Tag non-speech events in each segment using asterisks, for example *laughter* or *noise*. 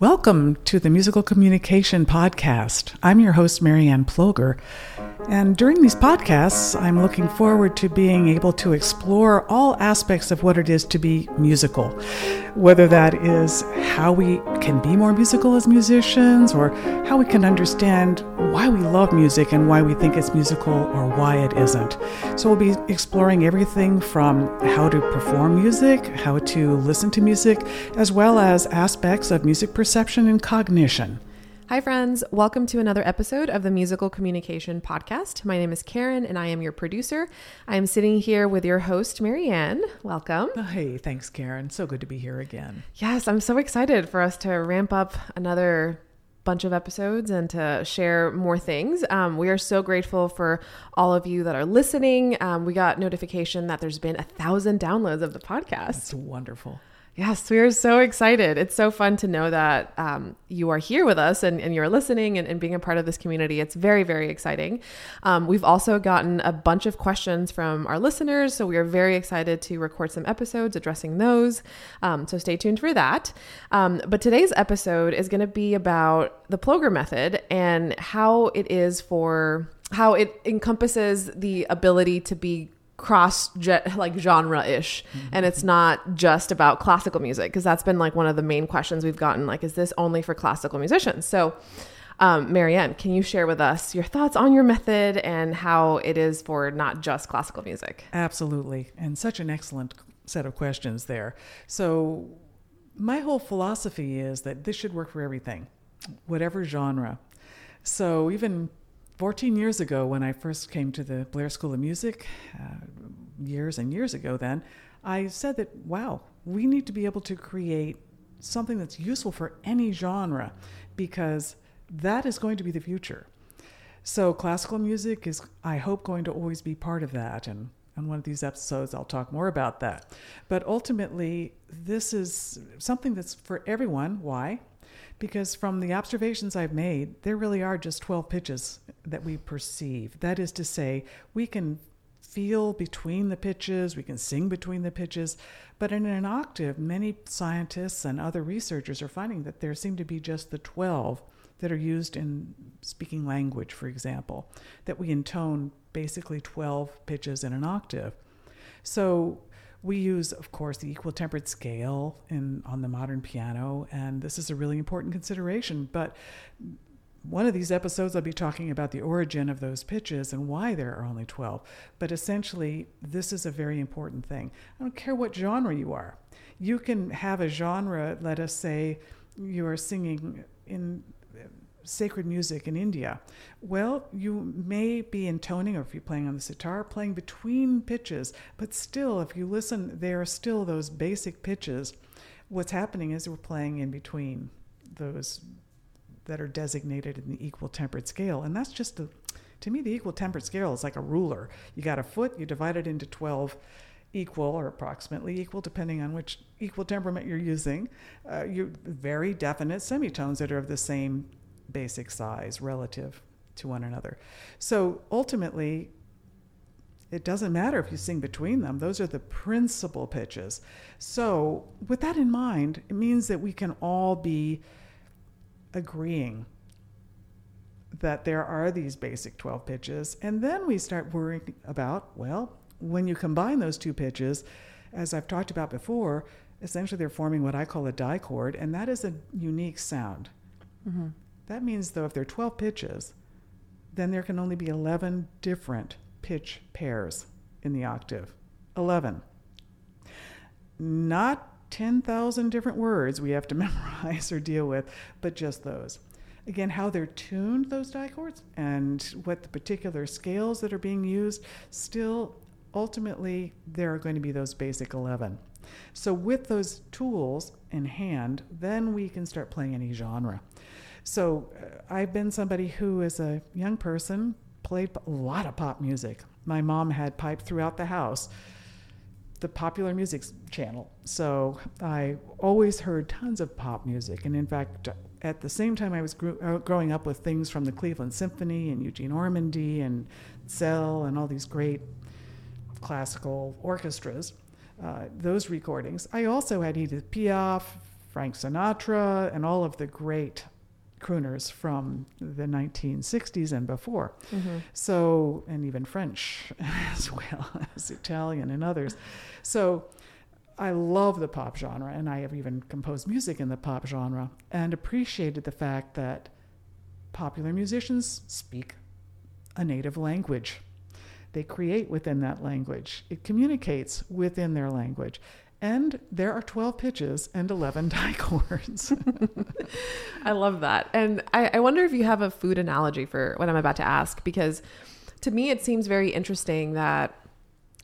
Welcome to the Musical Communication Podcast. I'm your host, Marianne Ploger. And during these podcasts, I'm looking forward to being able to explore all aspects of what it is to be musical, whether that is how we can be more musical as musicians, or how we can understand why we love music and why we think it's musical or why it isn't. So, we'll be exploring everything from how to perform music, how to listen to music, as well as aspects of music perception and cognition. Hi, friends. Welcome to another episode of the Musical Communication Podcast. My name is Karen and I am your producer. I am sitting here with your host, Marianne. Welcome. Oh, hey, thanks, Karen. So good to be here again. Yes, I'm so excited for us to ramp up another bunch of episodes and to share more things. Um, we are so grateful for all of you that are listening. Um, we got notification that there's been a thousand downloads of the podcast. It's wonderful. Yes, we are so excited. It's so fun to know that um, you are here with us and, and you're listening and, and, being a part of this community. It's very, very exciting. Um, we've also gotten a bunch of questions from our listeners, so we are very excited to record some episodes addressing those. Um, so stay tuned for that. Um, but today's episode is going to be about the Ploger method and how it is for how it encompasses the ability to be cross like genre ish mm-hmm. and it's not just about classical music because that's been like one of the main questions we've gotten like is this only for classical musicians? So um, marianne can you share with us your thoughts on your method and how it is for not just classical music? Absolutely. And such an excellent set of questions there. So my whole philosophy is that this should work for everything whatever genre. So even 14 years ago, when I first came to the Blair School of Music, uh, years and years ago, then, I said that, wow, we need to be able to create something that's useful for any genre because that is going to be the future. So, classical music is, I hope, going to always be part of that. And on one of these episodes, I'll talk more about that. But ultimately, this is something that's for everyone. Why? Because from the observations I've made, there really are just 12 pitches that we perceive. That is to say, we can feel between the pitches, we can sing between the pitches, but in an octave, many scientists and other researchers are finding that there seem to be just the 12 that are used in speaking language, for example, that we intone basically 12 pitches in an octave. So we use, of course, the equal tempered scale in on the modern piano, and this is a really important consideration. But one of these episodes, I'll be talking about the origin of those pitches and why there are only 12. But essentially, this is a very important thing. I don't care what genre you are. You can have a genre, let us say you are singing in sacred music in India? Well, you may be intoning, or if you're playing on the sitar, playing between pitches, but still, if you listen, there are still those basic pitches. What's happening is we're playing in between those that are designated in the equal tempered scale, and that's just a to me, the equal tempered scale is like a ruler. You got a foot, you divide it into 12 equal or approximately equal, depending on which equal temperament you're using. Uh, you very definite semitones that are of the same basic size relative to one another. So ultimately, it doesn't matter if you sing between them, those are the principal pitches. So, with that in mind, it means that we can all be agreeing that there are these basic 12 pitches. And then we start worrying about, well, when you combine those two pitches, as I've talked about before, essentially they're forming what I call a dichord, and that is a unique sound. Mm-hmm. That means, though, if there are 12 pitches, then there can only be 11 different pitch pairs in the octave. 11. Not 10,000 different words we have to *laughs* memorize or deal with, but just those. Again, how they're tuned, those dichords, and what the particular scales that are being used, still, ultimately, there are going to be those basic 11. So, with those tools in hand, then we can start playing any genre. So uh, I've been somebody who, as a young person, played a lot of pop music. My mom had piped throughout the house the popular music channel. So I always heard tons of pop music. And in fact, at the same time, I was uh, growing up with things from the Cleveland Symphony and Eugene Ormandy and Szell and all these great classical orchestras. Uh, those recordings. I also had Edith Piaf, Frank Sinatra and all of the great crooners from the 1960s and before. Mm-hmm. So, and even French *laughs* as well as Italian and others. So, I love the pop genre, and I have even composed music in the pop genre and appreciated the fact that popular musicians speak a native language. They create within that language, it communicates within their language. And there are 12 pitches and 11 *laughs* dichords. *laughs* I love that. And I, I wonder if you have a food analogy for what I'm about to ask, because to me, it seems very interesting that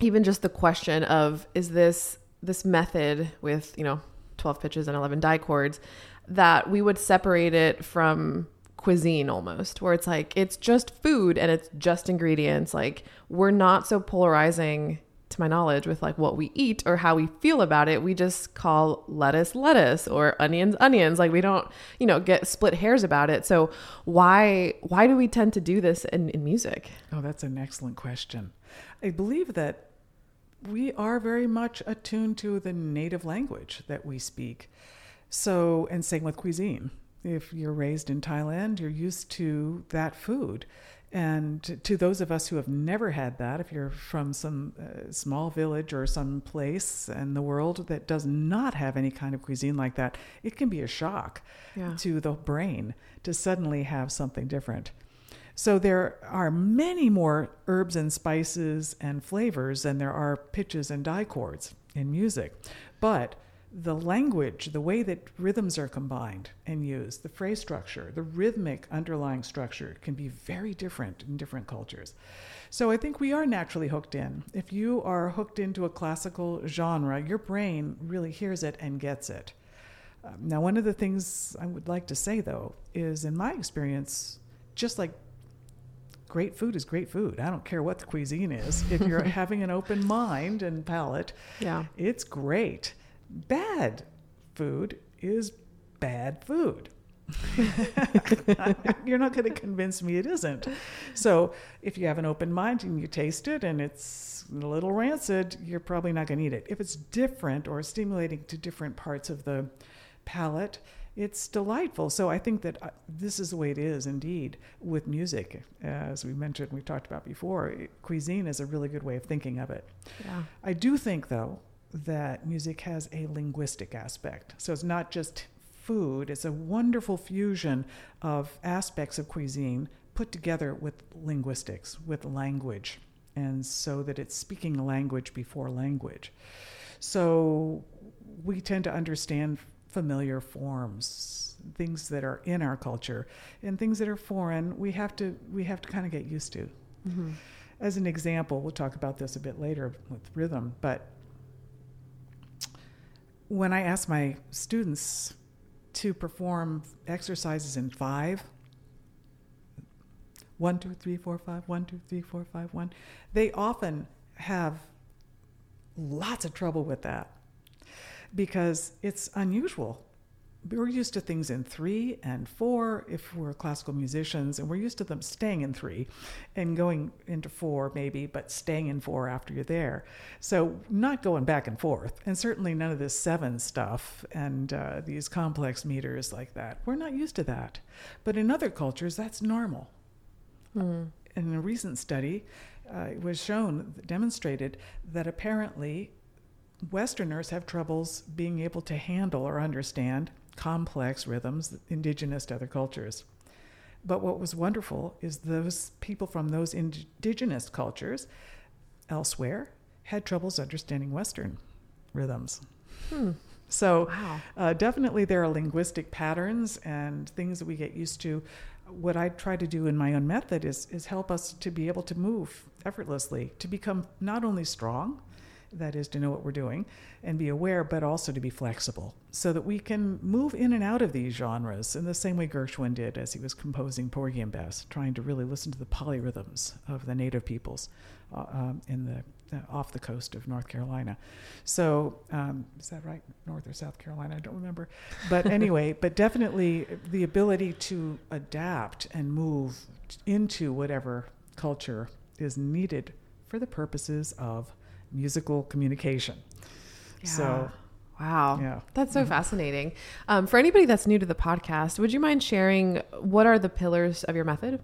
even just the question of is this this method with you know 12 pitches and 11 dichords that we would separate it from cuisine almost where it's like it's just food and it's just ingredients like we're not so polarizing to my knowledge with like what we eat or how we feel about it we just call lettuce lettuce or onions onions like we don't you know get split hairs about it so why why do we tend to do this in, in music oh that's an excellent question i believe that we are very much attuned to the native language that we speak. So, and same with cuisine. If you're raised in Thailand, you're used to that food. And to those of us who have never had that, if you're from some uh, small village or some place in the world that does not have any kind of cuisine like that, it can be a shock yeah. to the brain to suddenly have something different. So there are many more herbs and spices and flavors than there are pitches and dichords in music. But the language, the way that rhythms are combined and used, the phrase structure, the rhythmic underlying structure can be very different in different cultures. So I think we are naturally hooked in. If you are hooked into a classical genre, your brain really hears it and gets it. Um, now, one of the things I would like to say, though, is in my experience, just like great food is great food. I don't care what the cuisine is. If you're *laughs* having an open mind and palate, yeah. it's great. Bad food is bad food. *laughs* you're not going to convince me it isn't. So, if you have an open mind and you taste it and it's a little rancid, you're probably not going to eat it. If it's different or stimulating to different parts of the palate, it's delightful. So I think that uh, this is the way it is indeed with music. As we mentioned, we talked about before, cuisine is a really good way of thinking of it. Yeah. I do think, though, that music has a linguistic aspect. So it's not just food, it's a wonderful fusion of aspects of cuisine put together with linguistics, with language, and so that it's speaking language before language. So we tend to understand familiar forms, things that are in our culture, and things that are foreign. We have to we have to kind of get used to. Mm-hmm. As an example, we'll talk about this a bit later with rhythm, but when I ask my students to perform exercises in five, one, two, three, four, five, one, two, three, four, five, one, they often have lots of trouble with that because it's unusual. We're used to things in three and four if we're classical musicians, and we're used to them staying in three and going into four maybe, but staying in four after you're there. So, not going back and forth, and certainly none of this seven stuff and uh, these complex meters like that. We're not used to that. But in other cultures, that's normal. Mm. In a recent study, uh, it was shown, demonstrated that apparently Westerners have troubles being able to handle or understand complex rhythms indigenous to other cultures. But what was wonderful is those people from those indigenous cultures elsewhere had troubles understanding Western rhythms. Hmm. So, wow. uh, definitely there are linguistic patterns and things that we get used to. What I try to do in my own method is, is help us to be able to move effortlessly, to become not only strong, that is to know what we're doing and be aware, but also to be flexible so that we can move in and out of these genres in the same way Gershwin did as he was composing Porgy and Bess, trying to really listen to the polyrhythms of the native peoples uh, um, in the uh, off the coast of North Carolina. So um, is that right, North or South Carolina? I don't remember. But anyway, *laughs* but definitely the ability to adapt and move into whatever culture is needed for the purposes of musical communication. Yeah. So Wow. Yeah. That's so fascinating. Um, for anybody that's new to the podcast, would you mind sharing what are the pillars of your method?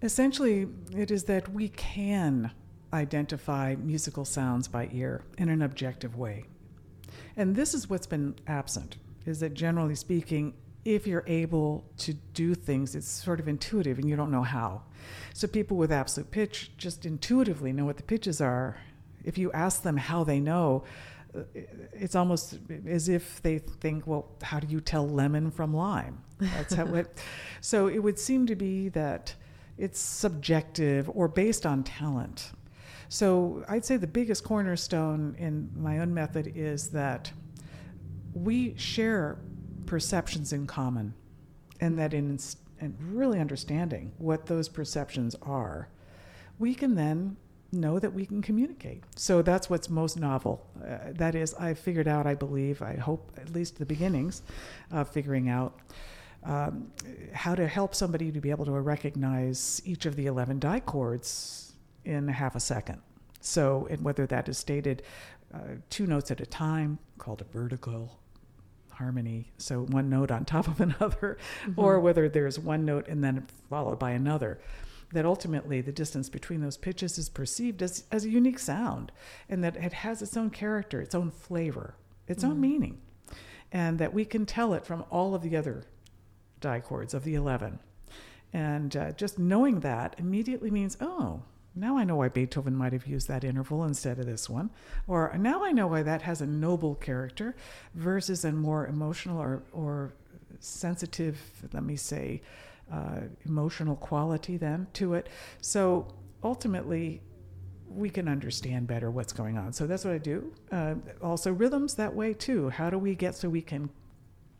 Essentially, it is that we can identify musical sounds by ear in an objective way. And this is what's been absent is that generally speaking, if you're able to do things, it's sort of intuitive and you don't know how. So people with absolute pitch just intuitively know what the pitches are. If you ask them how they know, uh, it's almost as if they think, well, how do you tell lemon from lime? That's how it. *laughs* So it would seem to be that it's subjective or based on talent. So I'd say the biggest cornerstone in my own method is that we share perceptions in common, and that in really understanding what those perceptions are, we can then know that we can communicate. So that's what's most novel. Uh, that is, I figured out, I believe, I hope, at least the beginnings of figuring out um, how to help somebody to be able to recognize each of the 11 dichords in half a second. So, and whether that is stated uh, two notes at a time, called a vertical harmony, so one note on top of *laughs* another, mm-hmm. or whether there's one note and then followed by another. That ultimately the distance between those pitches is perceived as, as a unique sound, and that it has its own character, its own flavor, its mm-hmm. own meaning, and that we can tell it from all of the other dichords of the 11. And uh, just knowing that immediately means, oh, now I know why Beethoven might have used that interval instead of this one. Or now I know why that has a noble character versus a more emotional or, or sensitive, let me say, uh, emotional quality then to it. So ultimately, we can understand better what's going on. So that's what I do. Uh, also, rhythms that way too. How do we get so we can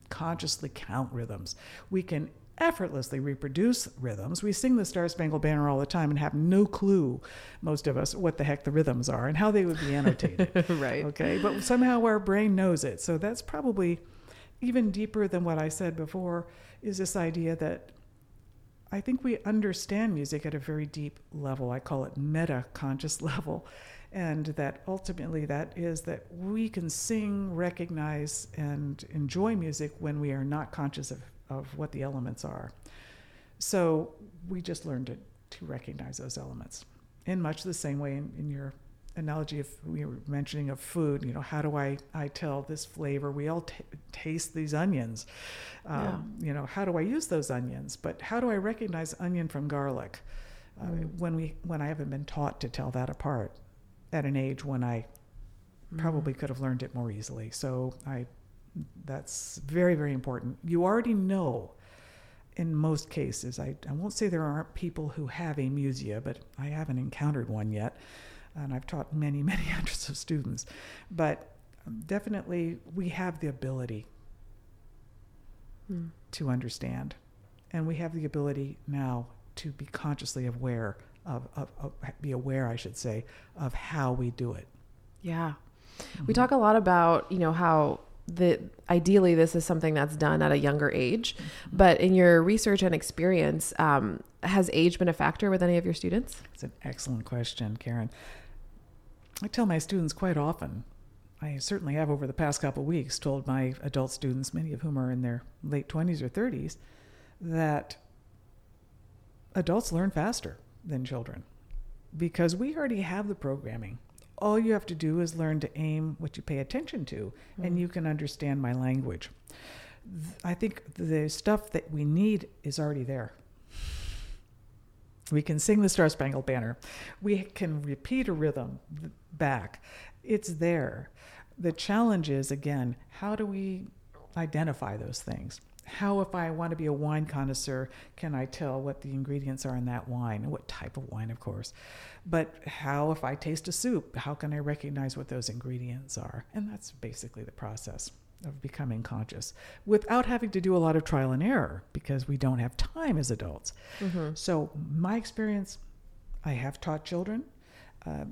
consciously count rhythms? We can effortlessly reproduce rhythms. We sing the Star Spangled Banner all the time and have no clue, most of us, what the heck the rhythms are and how they would be annotated. *laughs* right. Okay. But somehow our brain knows it. So that's probably even deeper than what I said before is this idea that I think we understand music at a very deep level. I call it meta conscious *laughs* level. And that ultimately that is that we can sing, recognize, and enjoy music when we are not conscious of of what the elements are. So we just learned to, to recognize those elements in much the same way in, in your analogy of we were mentioning of food you know how do i i tell this flavor we all t- taste these onions um, yeah. you know how do i use those onions but how do i recognize onion from garlic uh, mm. when we when i haven't been taught to tell that apart at an age when i mm. probably could have learned it more easily so i that's very, very important. You already know in most cases, I, I won't say there aren't people who have amusia, but I haven't encountered one yet. And I've taught many, *laughs* many hundreds of students. But definitely, we have the ability hmm. to understand. And we have the ability now to be consciously aware of, of, of, be aware, I should say, of how we do it. Yeah. Mm-hmm. We talk a lot about, you know, how that ideally this is something that's done at a younger age but in your research and experience um, has age been a factor with any of your students it's an excellent question karen i tell my students quite often i certainly have over the past couple of weeks told my adult students many of whom are in their late 20s or 30s that adults learn faster than children because we already have the programming all you have to do is learn to aim what you pay attention to, mm. and you can understand my language. I think the stuff that we need is already there. We can sing the Star Spangled Banner. We can repeat a rhythm back. It's there. The challenge is, again, how do we identify those things? how, if I want to be a wine connoisseur, can I tell what the ingredients are in that wine? What type of wine, of course. But how, if I taste a soup, how can I recognize what those ingredients are? And that's basically the process of becoming conscious without having to do a lot of trial and error because we don't have time as adults. Mm-hmm. So, my experience, I have taught children, uh,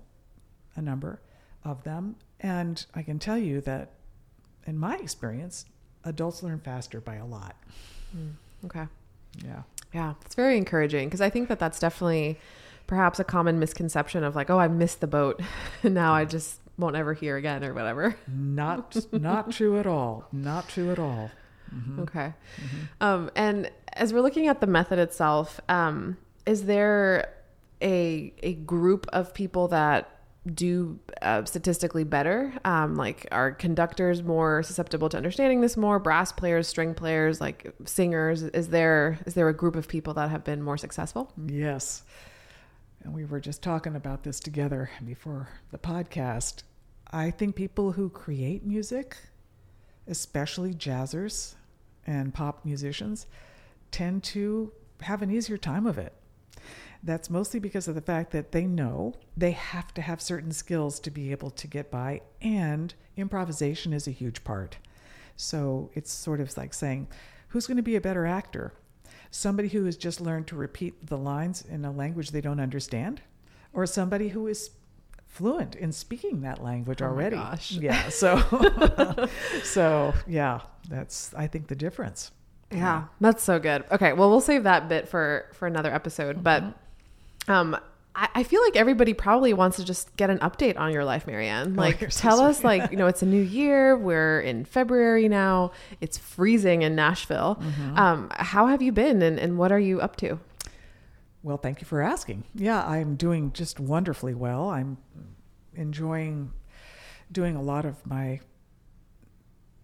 a number of them, and I can tell you that in my experience, adults learn faster by a lot. Mm, okay. Yeah. Yeah. It's very encouraging because I think that that's definitely perhaps a common misconception of like, oh, I missed the boat. *laughs* now I just won't ever hear again or whatever. Not not true at all. Not true at all. Mm-hmm. Okay. Mm-hmm. Um, and as we're looking at the method itself, um, is there a a group of people that do uh, statistically better? Um, like, are conductors more susceptible to understanding this more? Brass players, string players, like singers. Is there is there a group of people that have been more successful? Yes. And we were just talking about this together before the podcast. I think people who create music, especially jazzers and pop musicians, tend to have an easier time of it. That's mostly because of the fact that they know they have to have certain skills to be able to get by, and improvisation is a huge part. So it's sort of like saying, who's going to be a better actor? Somebody who has just learned to repeat the lines in a language they don't understand, or somebody who is fluent in speaking that language oh already. gosh. Yeah. So, *laughs* so yeah, that's I think the difference. Yeah, that's so good. Okay, well, we'll save that bit for for another episode. But um, I, I feel like everybody probably wants to just get an update on your life, Marianne. Like, you're so tell us, like, you know, it's a new year. We're in February now. It's freezing in Nashville. Um, how have you been, and, and what are you up to? Well, thank you for asking. Yeah, I'm doing just wonderfully well. I'm enjoying doing a lot of my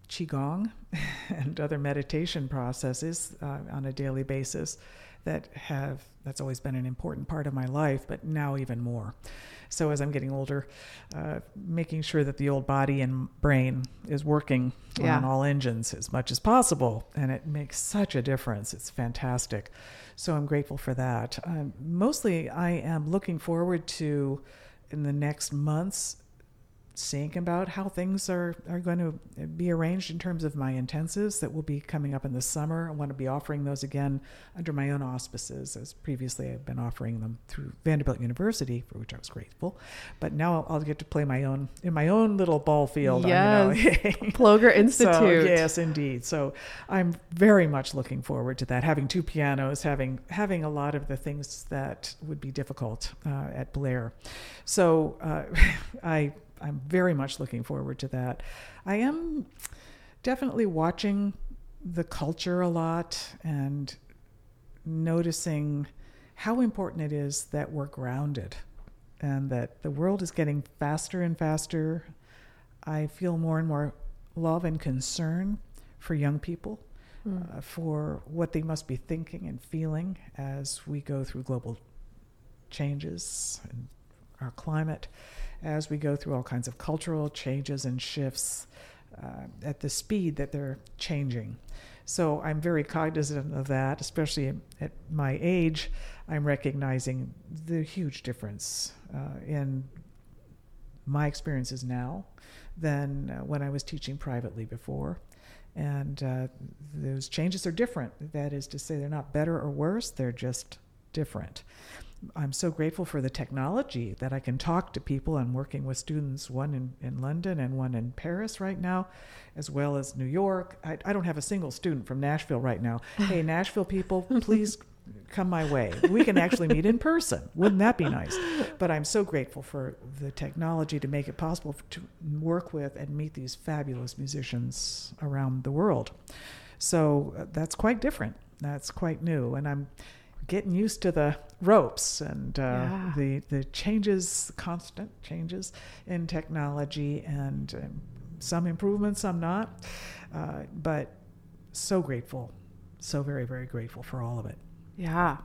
qigong *laughs* and other meditation processes uh, on a daily basis that have that's always been an important part of my life, but now even more. So as I'm getting older, uh, making sure that the old body and brain is working Yeah. on all engines as much as possible, and it makes such a difference. It's fantastic. So I'm grateful for that. Um, mostly, I am looking forward to in the next months seeing about how things are, are going to be arranged in terms of my intensives that will be coming up in the summer. I want to be offering those again under my own auspices, as previously I've been offering them through Vanderbilt University, for which I was grateful. But now I'll, I'll get to play my own in my own little ball field. Yes. you *laughs* know. Ploger Institute. So, yes, indeed. So I'm very much looking forward to that. Having two pianos, having having a lot of the things that would be difficult uh, at Blair. So uh, *laughs* I I'm very much looking forward to that. I am definitely watching the culture a lot and noticing how important it is that we're grounded and that the world is getting faster and faster. I feel more and more love and concern for young people, uh, for what they must be thinking and feeling as we go through global changes in our climate, as we go through all kinds of cultural changes and shifts uh, at the speed that they're changing. So I'm very cognizant of that, especially at- my age. I'm recognizing the huge difference uh, in my experiences now than uh, when I was teaching privately before. And uh, those changes are different. That is to say, they're not better or worse, they're just different. I'm so grateful for the technology that I can talk to people. I'm working with students, one in, in London and one in Paris right now, as well as New York. I, I don't have a single student from Nashville right now. *laughs* Hey, Nashville people, please come my way. We can actually meet in person. Wouldn't that be nice? But I'm so grateful for the technology to make it possible to work with and meet these fabulous musicians around the world. So uh, that's quite different. That's quite new. And I'm getting used to the ropes and uh, Yeah. the the changes, constant changes in technology, and um, some improvements, some not. Uh, but so grateful, so very very grateful for all of it. Yeah.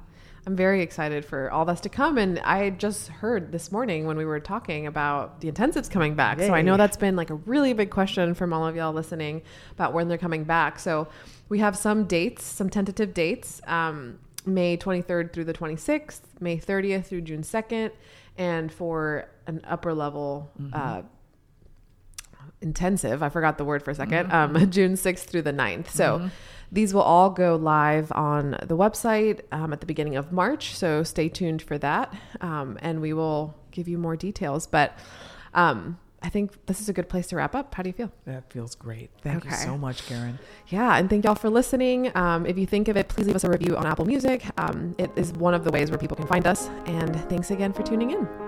I'm very excited for all that's to come. And I just heard this morning when we were talking about the intensives coming back. So I know that's been like a really big question from all of y'all listening about when they're coming back. So we have some dates, some tentative dates. Um, May 23rd through the 26th, May 30th through June 2nd, and for an upper level uh, intensive, I forgot the word for a 2nd um, *laughs* June 6th through the 9th. So these will all go live on the website um, at the beginning of March. So stay tuned for that. Um, and we will give you more details. But um, I think this is a good place to wrap up. How do you feel? That feels great. Thank you so much, Karen. Yeah, and thank y'all for listening. Um, if you think of it, please leave us a review on Apple Music. Um, it is one of the ways where people can find us. And thanks again for tuning in.